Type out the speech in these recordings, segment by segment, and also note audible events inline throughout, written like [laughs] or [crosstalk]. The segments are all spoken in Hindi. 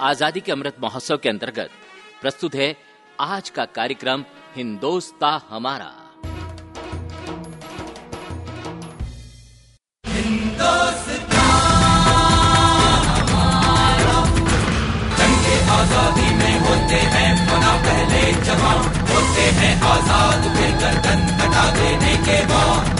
आज़ादी के अमृत महोत्सव के अंतर्गत प्रस्तुत है आज का कार्यक्रम हिंदोस्ता हमारा। आज़ादी में होते हैं पहले जवान, होते हैं आज़ाद फिर गर्दन कटा देने के बाद।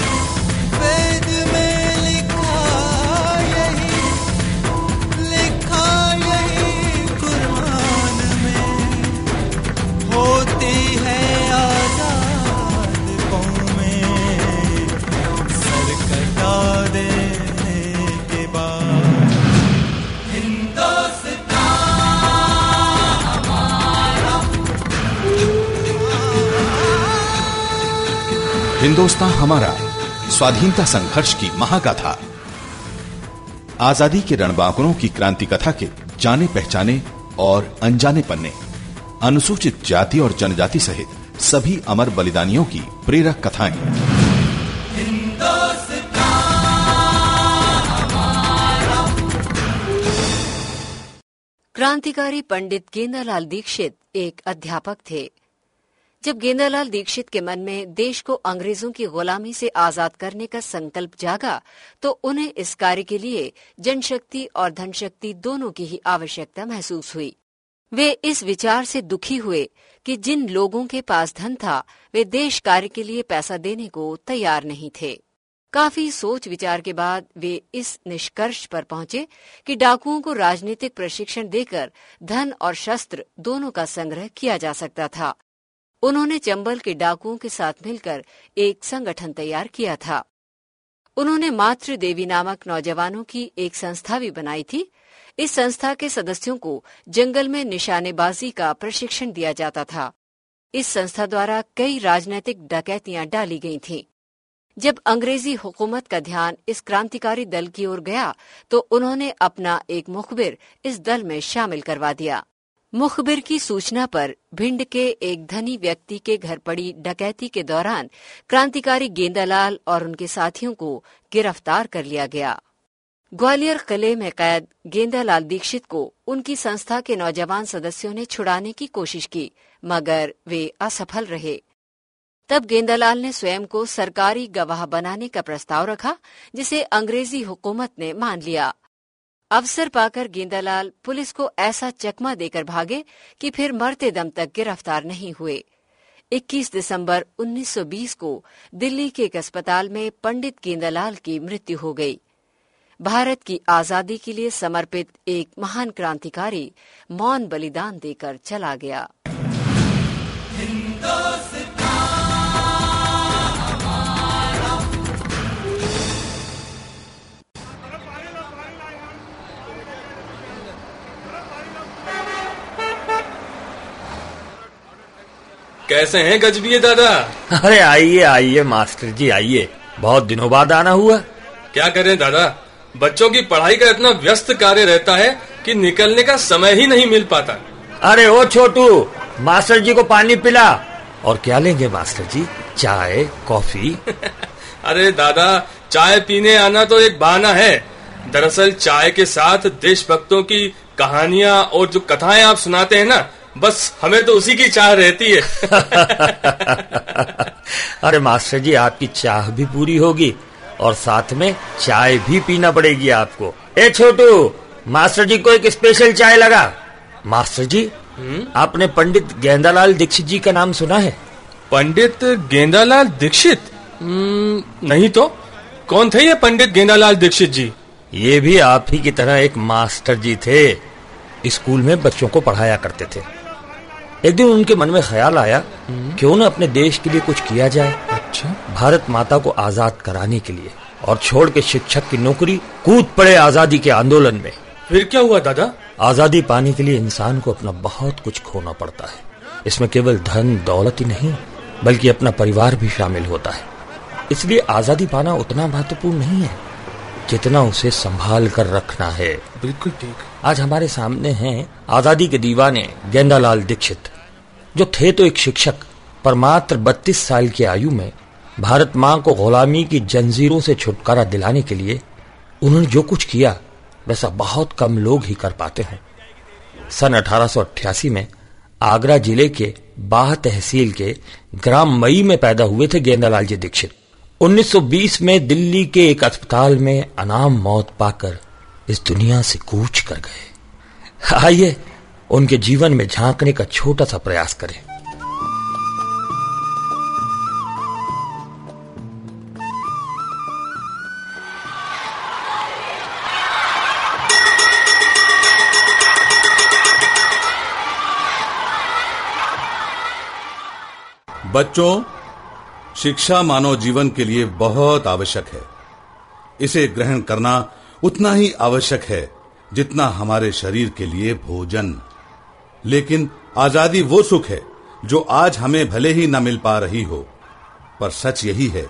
हिंदुस्तान हमारा, स्वाधीनता संघर्ष की महागाथा। आज़ादी के रणबांकुरों की क्रांति कथा के जाने पहचाने और अनजाने पन्ने, अनुसूचित जाति और जनजाति सहित सभी अमर बलिदानियों की प्रेरक कथाएँ। क्रांतिकारी पंडित गेंदालाल दीक्षित एक अध्यापक थे। जब गेंदालाल दीक्षित के मन में देश को अंग्रेज़ों की गुलामी से आज़ाद करने का संकल्प जागा तो उन्हें इस कार्य के लिए जनशक्ति और धनशक्ति दोनों की ही आवश्यकता महसूस हुई। वे इस विचार से दुखी हुए कि जिन लोगों के पास धन था, वे देश कार्य के लिए पैसा देने को तैयार नहीं थे। काफ़ी सोच विचार के बाद वे इस निष्कर्ष पर पहुँचे कि डाकुओं को राजनीतिक प्रशिक्षण देकर धन और शस्त्र दोनों का संग्रह किया जा सकता था। उन्होंने चंबल के डाकुओं के साथ मिलकर एक संगठन तैयार किया था। उन्होंने मातृ देवी नामक नौजवानों की एक संस्था भी बनाई थी। इस संस्था के सदस्यों को जंगल में निशानेबाजी का प्रशिक्षण दिया जाता था। इस संस्था द्वारा कई राजनीतिक डकैतियाँ डाली गई थीं। जब अंग्रेज़ी हुकूमत का ध्यान इस क्रांतिकारी दल की ओर गया तो उन्होंने अपना एक मुखबिर इस दल में शामिल करवा दिया। मुखबिर की सूचना पर भिंड के एक धनी व्यक्ति के घर पड़ी डकैती के दौरान क्रांतिकारी गेंदालाल और उनके साथियों को गिरफ़्तार कर लिया गया। ग्वालियर किले में कैद गेंदालाल दीक्षित को उनकी संस्था के नौजवान सदस्यों ने छुड़ाने की कोशिश की, मगर वे असफल रहे। तब गेंदालाल ने स्वयं को सरकारी गवाह बनाने का प्रस्ताव रखा, जिसे अंग्रेज़ी हुकूमत ने मान लिया। अवसर पाकर गेंदालाल पुलिस को ऐसा चकमा देकर भागे कि फिर मरते दम तक गिरफ़्तार नहीं हुए। 21 दिसंबर 1920 को दिल्ली के एक अस्पताल में पंडित गेंदालाल की मृत्यु हो गई। भारत की आज़ादी के लिए समर्पित एक महान क्रांतिकारी मौन बलिदान देकर चला गया। कैसे हैं गजबिये दादा? अरे आइए आइए मास्टर जी आइए। बहुत दिनों बाद आना हुआ। क्या करें दादा? बच्चों की पढ़ाई का इतना व्यस्त कार्य रहता है कि निकलने का समय ही नहीं मिल पाता। अरे ओ छोटू मास्टर जी को पानी पिला। और क्या लेंगे मास्टर जी? चाय कॉफ़ी? [laughs] अरे दादा चाय पीने आना तो एक बहाना है। दरअसल चाय के साथ देशभक्तों की कहानियाँ और जो कथाएँ आप सुनाते हैं ना बस हमें तो उसी की चाह रहती है। [laughs] अरे मास्टर जी आपकी चाह भी पूरी होगी और साथ में चाय भी पीना पड़ेगी आपको। ए छोटू मास्टर जी को एक स्पेशल चाय लगा। मास्टर जी हुँ? आपने पंडित गेंदालाल दीक्षित जी का नाम सुना है? पंडित गेंदालाल दीक्षित? हम्म, नहीं तो। कौन थे ये पंडित गेंदालाल दीक्षित जी? ये भी आप ही की तरह एक मास्टर जी थे। स्कूल में बच्चों को पढ़ाया करते थे। एक दिन उनके मन में ख्याल आया क्यों न अपने देश के लिए कुछ किया जाए। अच्छा। भारत माता को आज़ाद कराने के लिए और छोड़ के शिक्षक की नौकरी कूद पड़े आज़ादी के आंदोलन में। फिर क्या हुआ दादा? आज़ादी पाने के लिए इंसान को अपना बहुत कुछ खोना पड़ता है। इसमें केवल धन दौलत ही नहीं बल्कि अपना परिवार भी शामिल होता है। इसलिए आज़ादी पाना उतना महत्वपूर्ण नहीं है जितना उसे संभाल कर रखना है। बिल्कुल ठीक। आज हमारे सामने हैं आज़ादी के दीवाने गेंदालाल दीक्षित। जो थे तो एक शिक्षक, पर मात्र बत्तीस साल की आयु में भारत माँ को गुलामी की जंजीरों से छुटकारा दिलाने के लिए उन्होंने जो कुछ किया, वैसा बहुत कम लोग ही कर पाते हैं। सन 1888 में आगरा ज़िले के बाह तहसील के ग्राम मई में पैदा हुए थे गेंदालाल जी दीक्षित। 1920 में दिल्ली के एक अस्पताल में अनाम मौत पाकर इस दुनिया से कूच कर गए। आइए उनके जीवन में झांकने का छोटा सा प्रयास करें। बच्चों, शिक्षा मानव जीवन के लिए बहुत आवश्यक है। इसे ग्रहण करना उतना ही आवश्यक है जितना हमारे शरीर के लिए भोजन। लेकिन आज़ादी वो सुख है जो आज हमें भले ही न मिल पा रही हो। पर सच यही है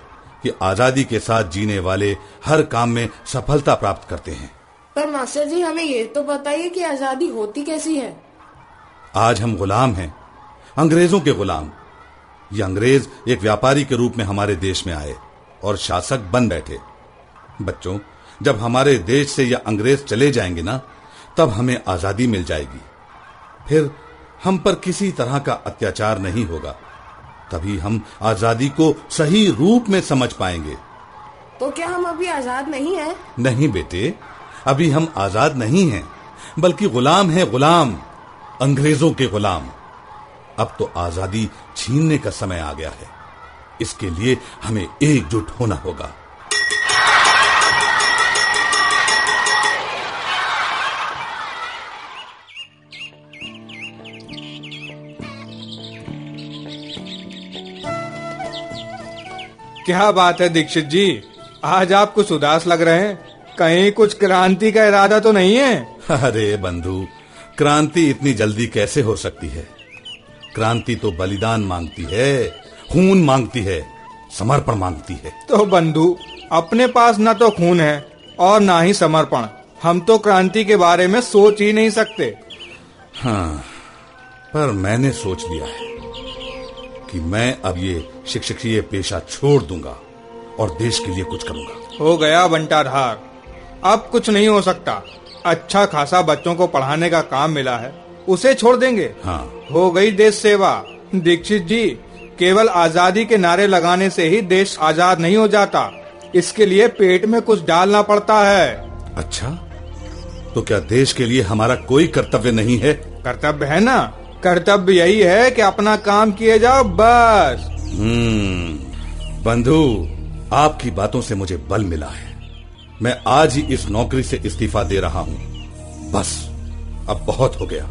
कि आज़ादी के साथ जीने वाले हर काम में सफलता प्राप्त करते हैं। पर मास्टर जी हमें ये तो बताइए कि आज़ादी होती कैसी है? आज हम गुलाम हैं अंग्रेज़ों के गुलाम। ये अंग्रेज़ एक व्यापारी के रूप में हमारे देश में आए और शासक बन बैठे। बच्चों जब हमारे देश से यह अंग्रेज़ चले जाएँगे ना तब हमें आज़ादी मिल जाएगी। फिर हम पर किसी तरह का अत्याचार नहीं होगा। तभी हम आज़ादी को सही रूप में समझ पाएँगे। तो क्या हम अभी आज़ाद नहीं हैं? नहीं बेटे अभी हम आज़ाद नहीं हैं बल्कि गुलाम हैं गुलाम अंग्रेज़ों के गुलाम। अब तो आज़ादी छीनने का समय आ गया है। इसके लिए हमें एकजुट होना होगा। क्या बात है दीक्षित जी? आज आप कुछ उदास लग रहे हैं। कहीं कुछ क्रांति का इरादा तो नहीं है? [laughs] अरे बंधु क्रांति इतनी जल्दी कैसे हो सकती है? क्रांति तो बलिदान मांगती है खून मांगती है समर्पण मांगती है। तो बंधु अपने पास न तो खून है और ना ही समर्पण। हम तो क्रांति के बारे में सोच ही नहीं सकते। हाँ पर मैंने सोच लिया है। कि मैं अब ये शिक्षकीय पेशा छोड़ दूँगा और देश के लिए कुछ करूँगा। हो गया बंटाधार। अब कुछ नहीं हो सकता। अच्छा खासा बच्चों को पढ़ाने का काम मिला है। उसे छोड़ देंगे। हाँ। हो गई देश सेवा। दीक्षित जी केवल आज़ादी के नारे लगाने से ही देश आज़ाद नहीं हो जाता। इसके लिए पेट में कुछ डालना पड़ता है। अच्छा? तो क्या देश के लिए हमारा कोई कर्तव्य नहीं है? कर्तव्य है ना? कर्तव्य यही है कि अपना काम किए जाओ, बस। हम्म बंधु, आपकी बातों से मुझे बल मिला है। मैं आज ही इस नौकरी से इस्तीफा दे रहा हूँ। बस, अब बहुत हो गया।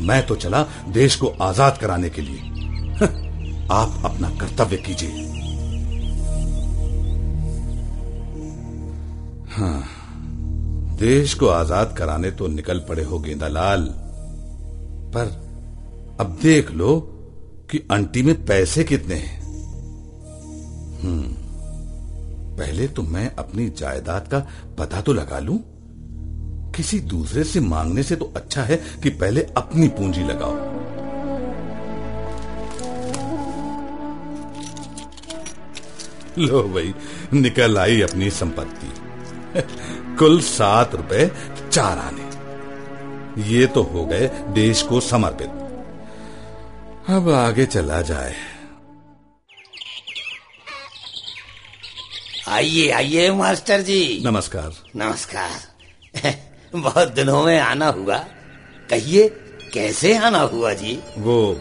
मैं तो चला देश को आज़ाद कराने के लिए। आप अपना कर्तव्य कीजिए। हाँ देश को आज़ाद कराने तो निकल पड़े हो गेंदालाल, पर अब देख लो कि अंटी में पैसे कितने हैं। हम्म पहले तो मैं अपनी जायदाद का पता तो लगा लूँ। किसी दूसरे से मांगने से तो अच्छा है कि पहले अपनी पूंजी लगाओ लो भाई, निकल आई अपनी संपत्ति। कुल सात रुपए चार आने। ये तो हो गए देश को समर्पित। अब आगे चला जाए। आइए आइए मास्टर जी। नमस्कार। नमस्कार। [laughs] बहुत दिनों में आना हुआ। कहिए कैसे आना हुआ जी? वो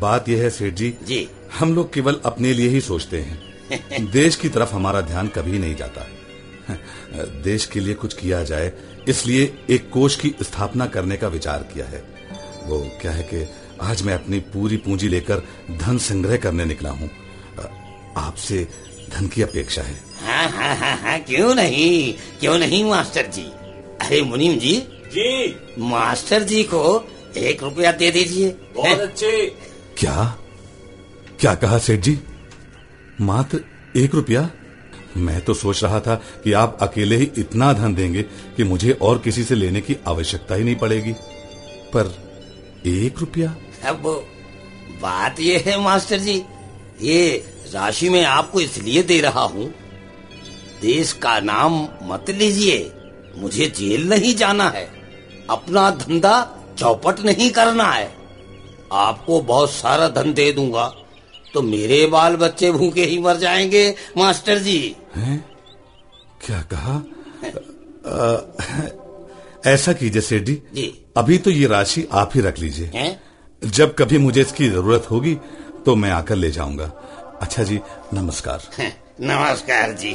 बात यह है सेठ जी। जी। हम लोग केवल अपने लिए ही सोचते हैं। [laughs] देश की तरफ़ हमारा ध्यान कभी नहीं जाता। देश के लिए कुछ किया जाए इसलिए एक कोष की स्थापना करने का विचार किया है। वो क्या है कि आज मैं अपनी पूरी पूंजी लेकर धन संग्रह करने निकला हूँ। आपसे धन की अपेक्षा है। हाँ हाँ हाँ हाँ क्यों नहीं? क्यों नहीं मास्टर जी? अरे मुनीम जी। जी। मास्टर जी को एक रुपया दे दीजिए। बहुत अच्छे। क्या? क्या कहा सेठ जी? मात्र एक रुपया? मैं तो सोच रहा था कि आप अकेले ही इतना धन देंगे कि मुझे और किसी से लेने की आवश्यकता ही नहीं पड़ेगी। पर एक रुपया? अब बात ये है मास्टर जी ये राशि मैं आपको इसलिए दे रहा हूँ देश का नाम मत लीजिए मुझे जेल नहीं जाना है अपना धंधा चौपट नहीं करना है। आपको बहुत सारा धन दे दूँगा तो मेरे बाल बच्चे भूखे ही मर जाएँगे मास्टर जी। हैं? क्या कहा? आ, ऐसा कीजिए सेठ। जी। अभी तो ये राशि आप ही रख लीजिए। हैं? जब कभी मुझे इसकी ज़रूरत होगी तो मैं आकर ले जाऊँगा। अच्छा जी नमस्कार। नमस्कार जी।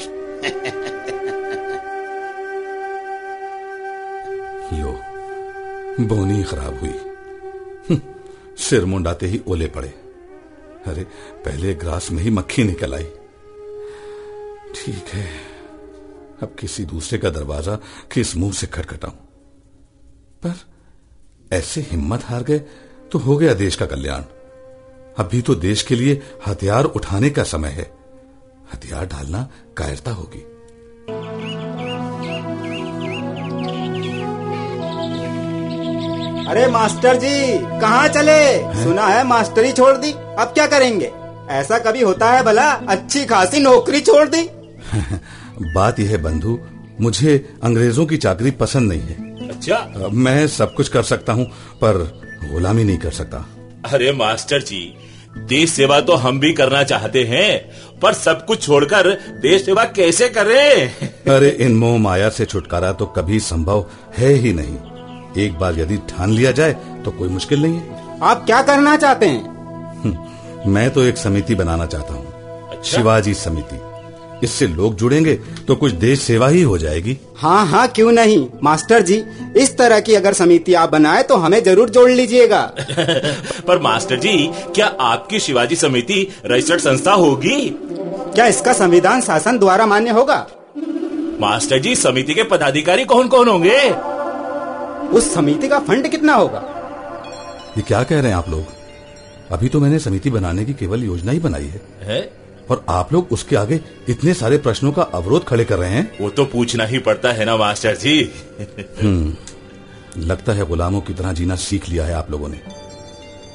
लो बोनी खराब हुई। हम्म, सिर मुंडाते ही ओले पड़े। अरे पहले ग्रास में ही मक्खी निकल आई। ठीक है अब किसी दूसरे का दरवाज़ा किस मुँह से खटखटाऊं। पर ऐसे हिम्मत हार गए तो हो गया देश का कल्याण। अभी तो देश के लिए हथियार उठाने का समय है। हथियार डालना कायरता होगी। अरे मास्टर जी कहाँ चले? है? सुना है मास्टरी छोड़ दी। अब क्या करेंगे? ऐसा कभी होता है भला अच्छी खासी नौकरी छोड़ दी। [laughs] बात यह है बंधु मुझे अंग्रेज़ों की चाकरी पसंद नहीं है। अच्छा। मैं सब कुछ कर सकता हूँ पर गुलामी नहीं कर सकता। अरे मास्टर जी देश सेवा तो हम भी करना चाहते हैं पर सब कुछ छोड़कर देश सेवा कैसे करें? अरे इन मोह माया से छुटकारा तो कभी संभव है ही नहीं। एक बार यदि ठान लिया जाए तो कोई मुश्किल नहीं है। आप क्या करना चाहते हैं? मैं तो एक समिति बनाना चाहता हूँ। अच्छा? शिवाजी समिति। इससे लोग जुड़ेंगे तो कुछ देश सेवा ही हो जाएगी। हाँ हाँ क्यों नहीं? मास्टर जी इस तरह की अगर समिति आप बनाए तो हमें ज़रूर जोड़ लीजिएगा। [laughs] पर मास्टर जी क्या आपकी शिवाजी समिति रजिस्टर्ड संस्था होगी? क्या इसका संविधान शासन द्वारा मान्य होगा? मास्टर जी समिति के पदाधिकारी कौन कौन होंगे? उस समिति का फंड कितना होगा? ये क्या कह रहे हैं आप लोग? अभी तो मैंने समिति बनाने की केवल योजना ही बनाई है, है? और आप लोग उसके आगे इतने सारे प्रश्नों का अवरोध खड़े कर रहे हैं? वो तो पूछना ही पड़ता है ना मास्टर जी। लगता है गुलामों की तरह जीना सीख लिया है आप लोगों ने।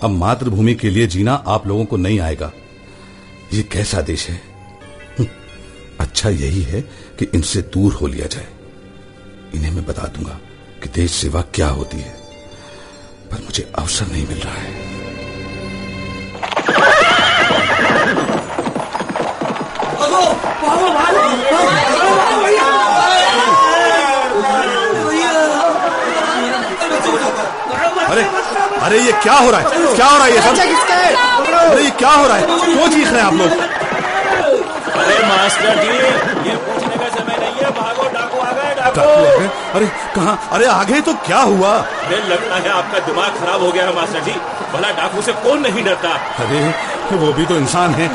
अब मातृभूमि के लिए जीना आप लोगों को नहीं आएगा। ये कैसा देश है? हम्म, अच्छा यही है कि इनसे दूर हो लिया जाए। इन्हें मैं बता दूँगा कि देश सेवा क्या होती है पर मुझे अवसर नहीं मिल रहा है। अरे अरे ये क्या हो रहा है? क्या हो रहा है ये सब? अरे ये क्या हो रहा है? क्यों चीख रहे हैं आप लोग? अरे मास्टर जी ये पूछने का समय नहीं है। भागो डाकू आ गए डाकू? अरे कहा? अरे आगे तो क्या हुआ? अरे लगता है आपका दिमाग खराब हो गया है मास्टर जी। भला डाकू से कौन नहीं डरता? अरे वो भी तो इंसान है।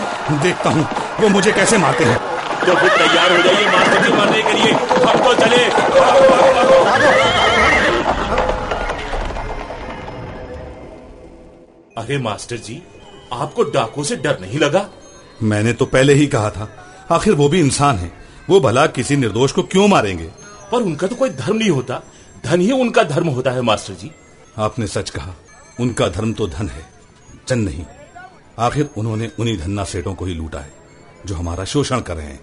देखता हूँ वो मुझे कैसे मारते हैं? तो फिर तैयार हो जाइए मास्टर जी मरने के लिए। हम तो चले। भागो, भागो, भागो। अरे मास्टर जी आपको डाकू से डर नहीं लगा? मैंने तो पहले ही कहा था आखिर वो भी इंसान है। वो भला किसी निर्दोष को क्यों मारेंगे? पर उनका तो कोई धर्म नहीं होता। धन ही उनका धर्म होता है मास्टर जी। आपने सच कहा उनका धर्म तो धन है जन नहीं। आखिर उन्होंने उन्हीं धन्ना सेठों को ही लूटा है जो हमारा शोषण कर रहे हैं।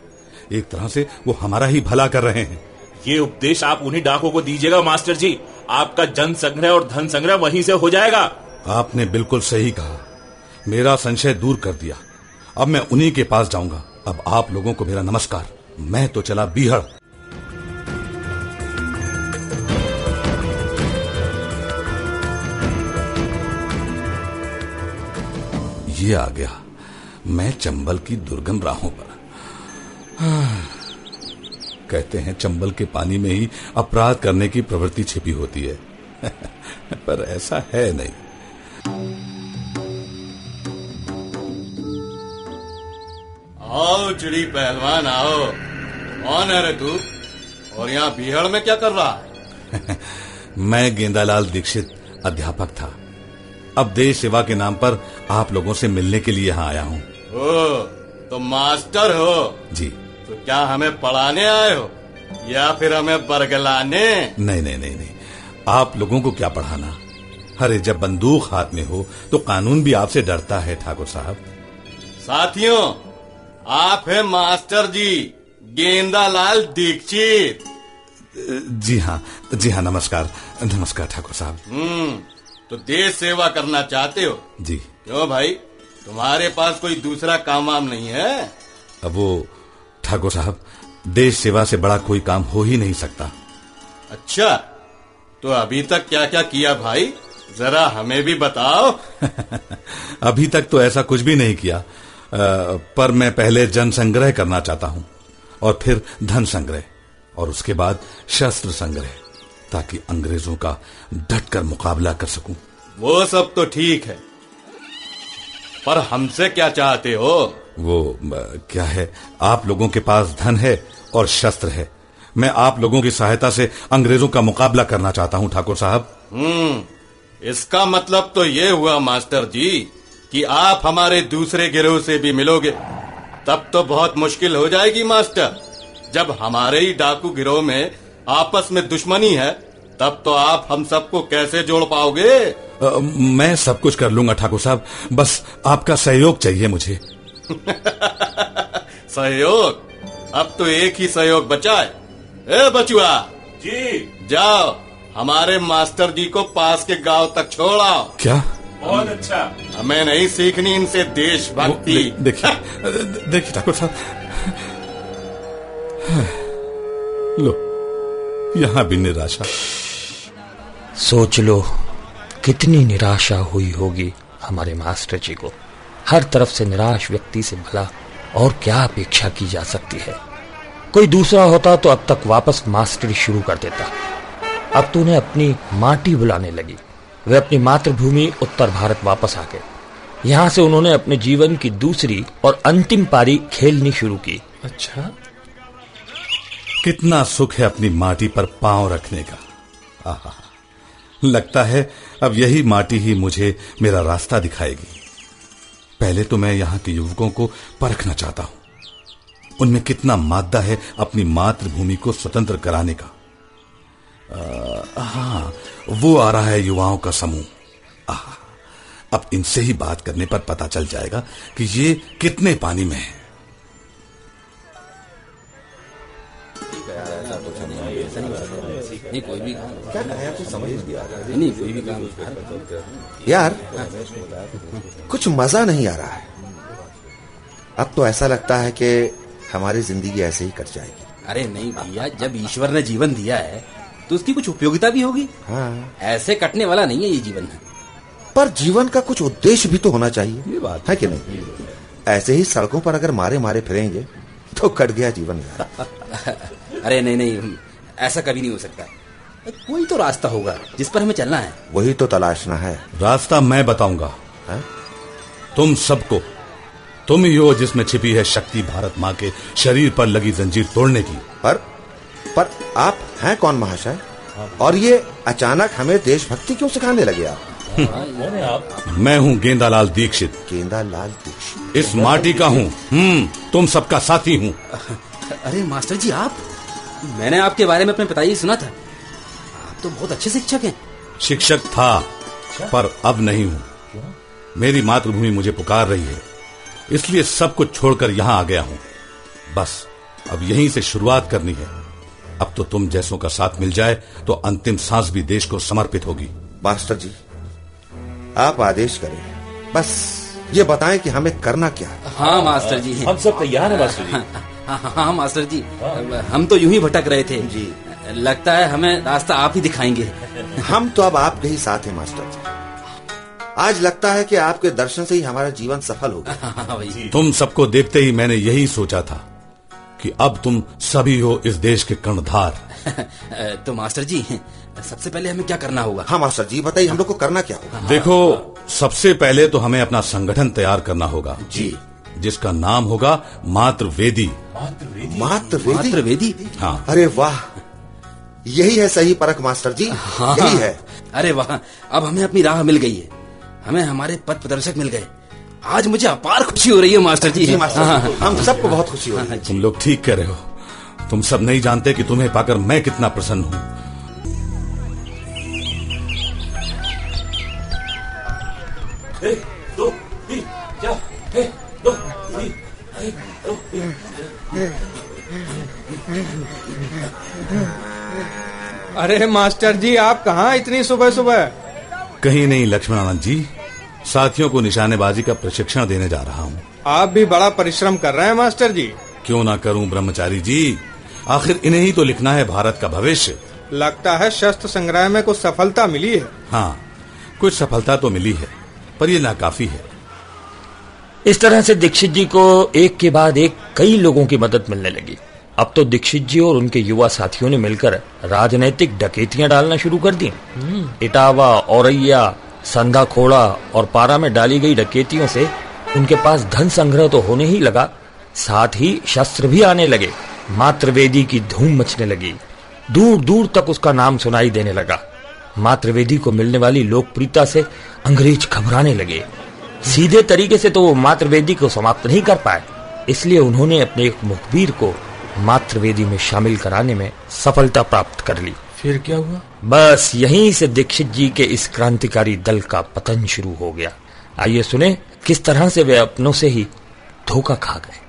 एक तरह से वो हमारा ही भला कर रहे हैं। ये उपदेश आप उन्हीं डाकों को दीजिएगा मास्टर जी। आपका जन संग्रह और धन संग्रह वहीं से हो जाएगा। आपने बिल्कुल सही कहा। मेरा संशय दूर कर दिया। अब मैं उन्हीं के पास जाऊँगा। अब आप लोगों को मेरा नमस्कार। मैं तो चला बीहड़। ये आ गया। मैं चंबल की दुर्गम राहों पर। [sighs] कहते हैं चंबल के पानी में ही अपराध करने की प्रवृत्ति छिपी होती है। [laughs] पर ऐसा है नहीं। आओ चिड़ी पहलवान आओ। कौन है रे तू? और यहाँ बिहड़ में क्या कर रहा [laughs] मैं गेंदालाल दीक्षित अध्यापक था। अब देश सेवा के नाम पर आप लोगों से मिलने के लिए यहाँ आया हूँ। तो मास्टर हो। जी। तो क्या हमें पढ़ाने आए हो? या फिर हमें बरगलाने? नहीं नहीं नहीं नहीं। आप लोगों को क्या पढ़ाना? अरे जब बंदूक हाथ में हो तो कानून भी आपसे डरता है ठाकुर साहब। साथियों आप है मास्टर जी गेंदालाल दीक्षित। जी हाँ जी हाँ नमस्कार नमस्कार ठाकुर साहब। हम्म तो देश सेवा करना चाहते हो? जी। क्यों भाई? तुम्हारे पास कोई दूसरा काम वाम नहीं है? अब वो ठाकुर साहब देश सेवा से बड़ा कोई काम हो ही नहीं सकता। अच्छा तो अभी तक क्या क्या किया भाई? जरा हमें भी बताओ। [laughs] अभी तक तो ऐसा कुछ भी नहीं किया। आ, पर मैं पहले जन संग्रह करना चाहता हूँ और फिर धन संग्रह और उसके बाद शस्त्र संग्रह ताकि अंग्रेज़ों का डटकर मुकाबला कर सकूँ। वो सब तो ठीक है। पर हमसे क्या चाहते हो? वो क्या है? आप लोगों के पास धन है और शस्त्र है। मैं आप लोगों की सहायता से अंग्रेज़ों का मुकाबला करना चाहता हूँ ठाकुर साहब। हम्म इसका मतलब तो ये हुआ मास्टर जी कि आप हमारे दूसरे गिरोह से भी मिलोगे तब तो बहुत मुश्किल हो जाएगी मास्टर। जब हमारे ही डाकू गिरोह में आपस में दुश्मनी है तब तो आप हम सबको कैसे जोड़ पाओगे? आ, मैं सब कुछ कर लूँगा ठाकुर साहब। बस आपका सहयोग चाहिए मुझे। [laughs] सहयोग। अब तो एक ही सहयोग बचा है ए बचुआ। जी। जाओ हमारे मास्टर जी को पास के गाँव तक छोड़ाओ क्या? बहुत अच्छा। हमें नहीं सीखनी इनसे देशभक्ति। देखिए। [laughs] देखिए ठाकुर साहब। लो यहाँ भी निराशा। सोच लो कितनी निराशा हुई होगी हमारे मास्टर जी को। हर तरफ़ से निराश व्यक्ति से भला, और क्या अपेक्षा की जा सकती है? कोई दूसरा होता तो अब तक वापस मास्टरी शुरू कर देता। अब तो उन्हें अपनी माटी बुलाने लगी। वे अपनी मातृभूमि उत्तर भारत वापस आ गए। यहाँ से उन्होंने अपने जीवन की दूसरी और अंतिम पारी खेलनी शुरू की। अच्छा। कितना सुख है अपनी माटी पर पाँव रखने का। आहा। लगता है अब यही माटी ही मुझे मेरा रास्ता दिखाएगी। पहले तो मैं यहाँ के युवकों को परखना चाहता हूँ। उनमें कितना मादा है अपनी मातृभूमि को स्वतंत्र कराने का। आ, हाँ वो आ रहा है युवाओं का समूह। अब इनसे ही बात करने पर पता चल जाएगा कि ये कितने पानी में है। नहीं कोई भी क्या नया कुछ समझ नहीं नहीं कोई भी काम। यार कुछ मज़ा नहीं आ रहा है। अब तो ऐसा लगता है कि हमारी ज़िंदगी ऐसे ही कट जाएगी। अरे नहीं भैया जब ईश्वर ने जीवन दिया है तो उसकी कुछ उपयोगिता भी होगी। हाँ। ऐसे कटने वाला नहीं है ये जीवन। पर जीवन का कुछ उद्देश्य भी तो होना चाहिए। ये बात है कि नहीं? ऐसे ही सड़कों पर अगर मारे मारे फिरेंगे तो कट गया जीवन [laughs] अरे नहीं नहीं ऐसा कभी नहीं हो सकता। कोई तो रास्ता होगा जिस पर हमें चलना है। वही तो तलाशना है। रास्ता मैं बताऊँगा। हैं? तुम सबको तुम ही हो जिसमें छिपी है शक्ति भारत माँ के शरीर पर लगी जंजीर तोड़ने की। पर पर आप हैं कौन महाशय? और ये अचानक हमें देशभक्ति क्यों सिखाने लगे आप? मैं हूँ गेंदालाल दीक्षित। गेंदालाल दीक्षित। इस माटी का हूँ। हम्म तुम सबका साथी हूँ। अरे मास्टर जी आप? मैंने आपके बारे में अपने पिताजी सुना था। तो बहुत अच्छे शिक्षक हैं। शिक्षक था पर अब नहीं हूँ। मेरी मातृभूमि मुझे पुकार रही है इसलिए सब कुछ छोड़कर यहाँ आ गया हूँ। बस अब यहीं से शुरुआत करनी है। अब तो तुम जैसों का साथ मिल जाए तो अंतिम सांस भी देश को समर्पित होगी। मास्टर जी आप आदेश करें। बस ये बताएँ कि हमें करना क्या है। हाँ मास्टर जी हम सब तैयार हैं मास्टर जी। हाँ, हाँ, हाँ मास्टर जी। हम तो यूँ ही भटक रहे थे। जी। लगता है हमें रास्ता आप ही दिखाएँगे। हम तो अब आपके ही साथ हैं मास्टर जी। आज लगता है कि आपके दर्शन से ही हमारा जीवन सफल हो गया। तुम सबको देखते ही मैंने यही सोचा था कि अब तुम सभी हो इस देश के कर्णधार। [laughs] तो मास्टर जी सबसे पहले हमें क्या करना होगा? हाँ मास्टर जी बताइए हम लोग को करना क्या होगा? देखो सबसे पहले तो हमें अपना संगठन तैयार करना होगा। जी। जिसका नाम होगा मातृ वेदी मात्र वेदी हाँ। अरे वाह यही है सही परख मास्टर जी हाँ, यही है। अरे वाह अब हमें अपनी राह मिल गई है। हमें हमारे पथ प्रदर्शक मिल गए। आज मुझे अपार खुशी हो रही है मास्टर जी, जी मास्टर हाँ, हम सबको बहुत खुशी हो रही है। तुम लोग ठीक कह रहे हो। तुम सब नहीं जानते कि तुम्हें पाकर मैं कितना प्रसन्न हूँ। दो अरे मास्टर जी आप कहाँ इतनी सुबह सुबह कहीं नहीं लक्ष्मणानंद जी। साथियों को निशानेबाजी का प्रशिक्षण देने जा रहा हूँ। आप भी बड़ा परिश्रम कर रहे हैं मास्टर जी। क्यों ना करूँ ब्रह्मचारी जी? आखिर इन्हें ही तो लिखना है भारत का भविष्य। लगता है शस्त्र संग्रह में कुछ सफलता मिली है। हाँ कुछ सफलता तो मिली है पर ये नाकाफी है। इस तरह से दीक्षित जी को एक के बाद एक कई लोगों की मदद मिलने लगी। अब तो दीक्षित जी और उनके युवा साथियों ने मिलकर राजनैतिक डकैतियाँ डालना शुरू कर दी। इटावा औरैया संधा खोड़ा और पारा में डाली गई डकैतियों से उनके पास धन संग्रह तो होने ही लगा साथ ही शस्त्र भी आने लगे मातृवेदी की धूम मचने लगी। दूर दूर तक उसका नाम सुनाई देने लगा। मातृवेदी को मिलने वाली लोकप्रियता से अंग्रेज़ घबराने लगे। सीधे तरीके से तो वो मातृवेदी को समाप्त नहीं कर पाए इसलिए उन्होंने अपने एक मुखबिर को मातृवेदी में शामिल कराने में सफलता प्राप्त कर ली। फिर क्या हुआ? बस यहीं से दीक्षित जी के इस क्रांतिकारी दल का पतन शुरू हो गया। आइए सुने किस तरह से वे अपनों से ही धोखा खा गए।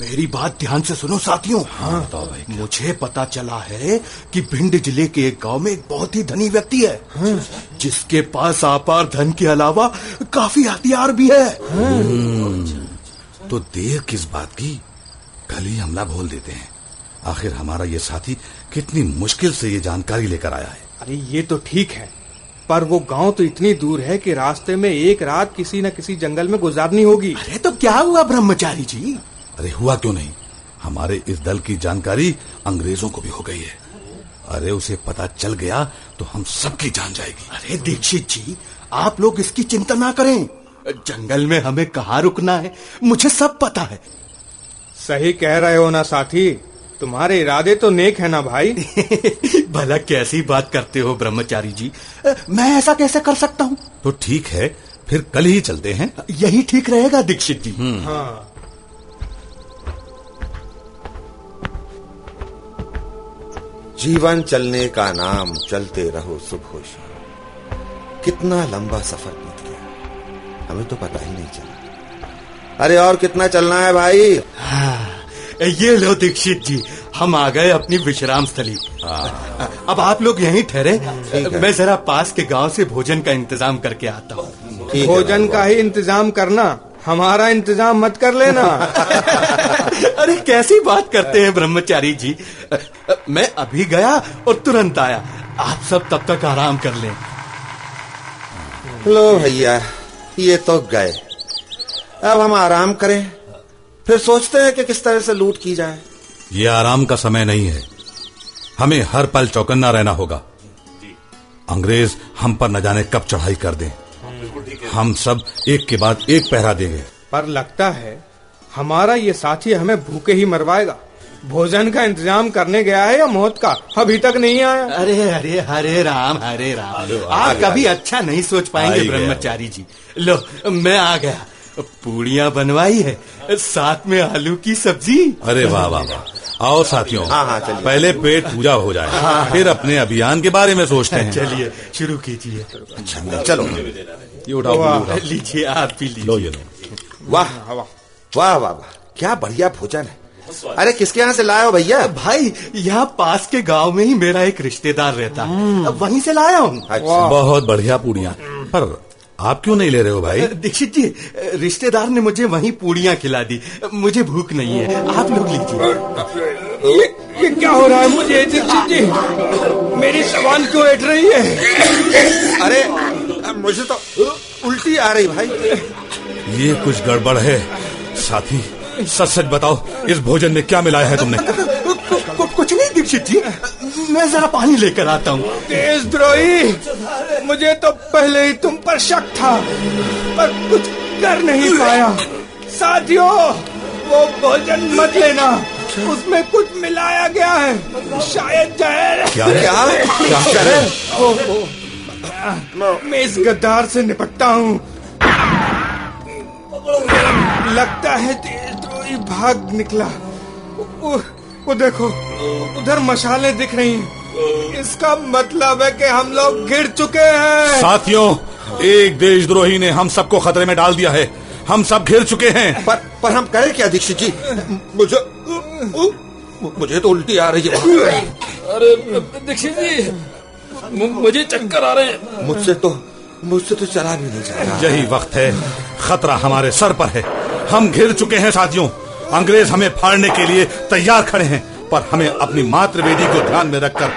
मेरी बात ध्यान से सुनो साथियों। हाँ बताओ भाई मुझे पता चला है कि भिंड ज़िले के एक गाँव में एक बहुत ही धनी व्यक्ति है हाँ। जिसके पास आपार धन के अलावा काफ़ी हथियार भी है। हाँ। तो देर किस बात की? कल ही हमला बोल देते हैं। आखिर हमारा ये साथी कितनी मुश्किल से ये जानकारी लेकर आया है। अरे ये तो ठीक है पर वो गाँव तो इतनी दूर है कि रास्ते में एक रात किसी न किसी जंगल में गुजारनी होगी। अरे तो क्या हुआ ब्रह्मचारी जी? अरे हुआ क्यों नहीं? हमारे इस दल की जानकारी अंग्रेज़ों को भी हो गई है। अरे उसे पता चल गया तो हम सबकी जान जाएगी। अरे दीक्षित जी आप लोग इसकी चिंता ना करें। जंगल में हमें कहाँ रुकना है? मुझे सब पता है। सही कह रहे हो ना साथी। तुम्हारे इरादे तो नेक है ना भाई। [laughs] भला कैसी बात करते हो ब्रह्मचारी जी? मैं ऐसा कैसे कर सकता हूँ? तो ठीक है फिर कल ही चलते हैं। यही ठीक रहेगा दीक्षित जी। हाँ। जीवन चलने का नाम चलते रहो सुबह कितना लंबा सफ़र हमें तो पता ही नहीं चला। अरे और कितना चलना है भाई? हाँ, ये लो दीक्षित जी हम आ गए अपनी विश्राम स्थली। अब आप लोग यहीं ठहरे मैं जरा पास के गाँव से भोजन का इंतज़ाम करके आता हूँ। भोजन का ही इंतज़ाम करना हमारा इंतज़ाम मत कर लेना। [laughs] अरे कैसी बात करते हैं ब्रह्मचारी जी। मैं अभी गया और तुरंत आया। आप सब तब तक आराम कर लें। लो भैया। ये तो गए। अब हम आराम करें। फिर सोचते हैं कि किस तरह से लूट की जाए। ये आराम का समय नहीं है। हमें हर पल चौकन्ना रहना होगा। अंग्रेज़ हम पर न जाने कब चढ़ाई कर दें। हम सब एक के बाद एक पहरा देंगे। पर लगता है हमारा ये साथी हमें भूखे ही मरवाएगा। भोजन का इंतज़ाम करने गया है या मौत का? अभी तक नहीं आया। अरे अरे हरे राम हरे राम। आप कभी अच्छा नहीं सोच पाएँगे ब्रह्मचारी जी। लो मैं आ गया। पूड़ियाँ बनवाई है साथ में आलू की सब्ज़ी। अरे वाह वाह वाह। आओ साथियों हाँ हाँ चलिए। पहले पेट पूजा हो जाए हाँ, फिर अपने अभियान के बारे में सोचते हैं। चलिए शुरू कीजिए। अच्छा चलो। ये उठाओ लीजिए आप भी लीजिए। लो ये लो। वाह वाह वाह वाह। क्या बढ़िया भोजन है। अरे किसके यहाँ से लाया हो भैया? भाई यहाँ पास के गाँव में ही मेरा एक रिश्तेदार रहता है। वहीं से लाया हूँ। बहुत बढ़िया पूड़ियाँ। पर आप क्यों नहीं ले रहे हो भाई? दीक्षित जी रिश्तेदार ने मुझे वहीं पूड़ियाँ खिला दी। मुझे भूख नहीं है। आप लोग लीजिए। ये, ये क्या हो रहा है मुझे दीक्षित जी? मेरी जबान क्यों ऐट रही है? अरे मुझे तो उल्टी आ रही भाई। ये कुछ गड़बड़ है। साथी सच सच बताओ इस भोजन में क्या मिलाया है तुमने? कुछ नहीं दीक्षित जी मैं जरा पानी लेकर आता हूँ देशद्रोही मुझे तो पहले ही तुम पर शक था पर कुछ कर नहीं पाया साथियों वो भोजन मत लेना उसमें कुछ मिलाया गया है शायद जहर क्या क्या क्या ओ, मैं इस गद्दार से निपटता हूँ लगता है भाग निकला। वो, वो देखो उधर मशाले दिख रही हैं। इसका मतलब है कि हम लोग गिर चुके हैं। साथियों एक देशद्रोही ने हम सबको खतरे में डाल दिया है। हम सब घिर चुके हैं। पर पर हम करें क्या दीक्षित जी? मुझे मुझे तो उल्टी आ रही है। अरे दीक्षित जी मुझे चक्कर आ रहे हैं। मुझसे तो मुझसे तो चला भी नहीं जा रहा। यही वक्त है। खतरा हमारे सर पर है। हम घिर चुके हैं साथियों। अंग्रेज़ हमें फाड़ने के लिए तैयार खड़े हैं, पर हमें अपनी मातृवेदी को ध्यान में रखकर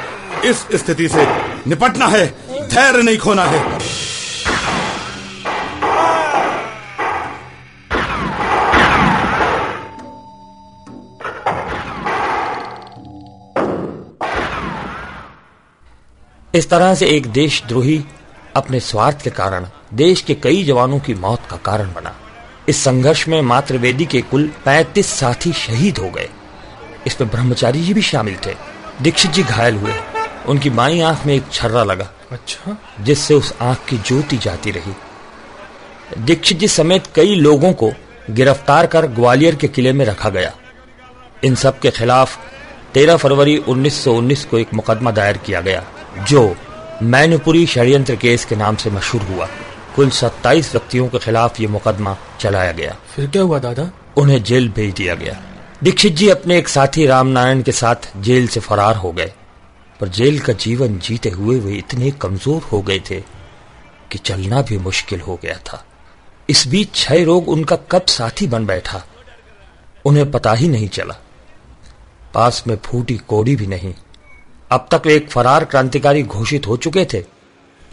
इस स्थिति से निपटना है, धैर्य नहीं खोना है। इस तरह से एक देशद्रोही अपने स्वार्थ के कारण, देश के कई जवानों की मौत का कारण बना। इस संघर्ष में मातृवेदी के कुल 35 साथी शहीद हो गए। इसमें ब्रह्मचारी जी भी शामिल थे। दीक्षित जी घायल हुए। उनकी बाई आँख में एक छर्रा लगा। अच्छा। जिससे उस आँख की ज्योति जाती रही। दीक्षित जी समेत कई लोगों को गिरफ़्तार कर ग्वालियर के किले में रखा गया। इन सब के खिलाफ 13 फरवरी 1919 को एक मुकदमा दायर किया गया जो मैनपुरी षड्यंत्र केस के नाम से मशहूर हुआ। कुल 27 व्यक्तियों के खिलाफ ये मुकदमा चलाया गया। फिर क्या हुआ दादा? उन्हें जेल भेज दिया गया। दीक्षित जी अपने एक साथी रामनारायण के साथ जेल से फरार हो गए पर जेल का जीवन जीते हुए वे इतने कमज़ोर हो गए थे कि चलना भी मुश्किल हो गया था। इस बीच क्षय रोग उनका कब साथी बन बैठा उन्हें पता ही नहीं चला। पास में फूटी कोड़ी भी नहीं। अब तक वे एक फरार क्रांतिकारी घोषित हो चुके थे।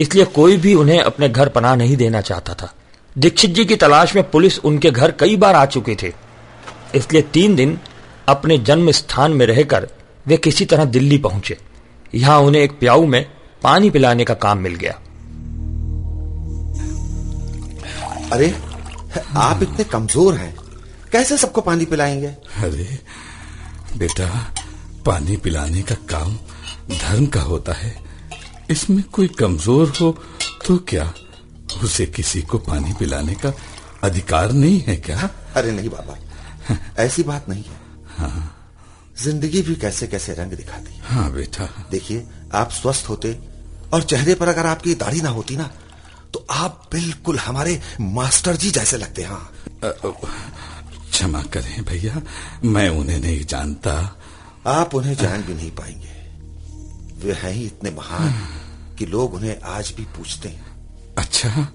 इसलिए कोई भी उन्हें अपने घर पनाह नहीं देना चाहता था। दीक्षित जी की तलाश में पुलिस उनके घर कई बार आ चुके थे। इसलिए तीन दिन अपने जन्म स्थान में रहकर वे किसी तरह दिल्ली पहुँचे। यहाँ उन्हें एक प्याऊ में पानी पिलाने का काम मिल गया। अरे आप इतने कमज़ोर हैं। कैसे सबको पानी पिलाएँगे? अरे बेटा पानी पिलाने का काम धर्म का होता है। इसमें कोई कमज़ोर हो तो क्या उसे किसी को पानी पिलाने का अधिकार नहीं है क्या? अरे नहीं बाबा ऐसी बात नहीं है। हाँ। ज़िंदगी भी कैसे कैसे रंग दिखाती है। हाँ बेटा। देखिए आप स्वस्थ होते और चेहरे पर अगर आपकी दाढ़ी ना होती ना तो आप बिल्कुल हमारे मास्टर जी जैसे लगते हाँ क्षमा करें भैया मैं उन्हें नहीं जानता। आप उन्हें जान भी नहीं पाएँगे। वे हैं ही इतने महान। कि लोग उन्हें आज भी पूछते हैं। अच्छा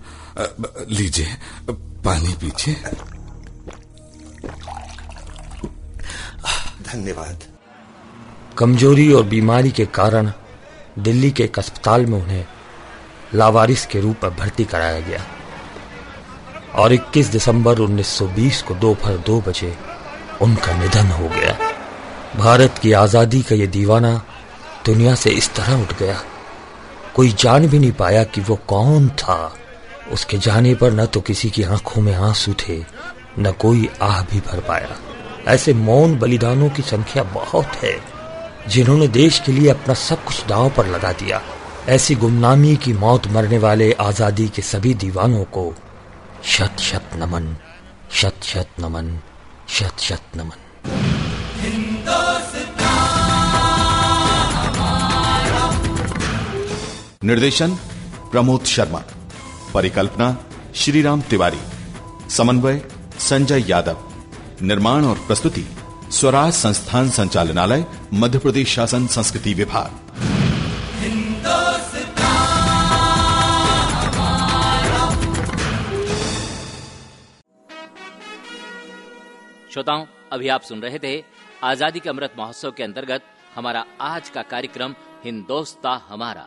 लीजिए पानी पीछे धन्यवाद। कमज़ोरी और बीमारी के कारण दिल्ली के एक अस्पताल में उन्हें लावारिस के रूप में भर्ती कराया गया। और 21 दिसंबर 1920 को दोपहर दो बजे उनका निधन हो गया। भारत की आज़ादी का ये दीवाना दुनिया से इस तरह उठ गया। कोई जान भी नहीं पाया कि वो कौन था। उसके जाने पर न तो किसी की आँखों में आँसू थे, न कोई आह भी भर पाया। ऐसे मौन बलिदानों की संख्या बहुत है, जिन्होंने देश के लिए अपना सब कुछ दांव पर लगा दिया। ऐसी गुमनामी की मौत मरने वाले आज़ादी के सभी दीवानों को शत शत नमन, शत शत नमन, शत शत नमन। निर्देशन प्रमोद शर्मा, परिकल्पना श्रीराम तिवारी, समन्वय संजय यादव, निर्माण और प्रस्तुति स्वराज संस्थान संचालनालय मध्य प्रदेश शासन संस्कृति विभाग। श्रोताओं, अभी आप सुन रहे थे आज़ादी के अमृत महोत्सव के अंतर्गत हमारा आज का कार्यक्रम, हिंदोस्ता हमारा।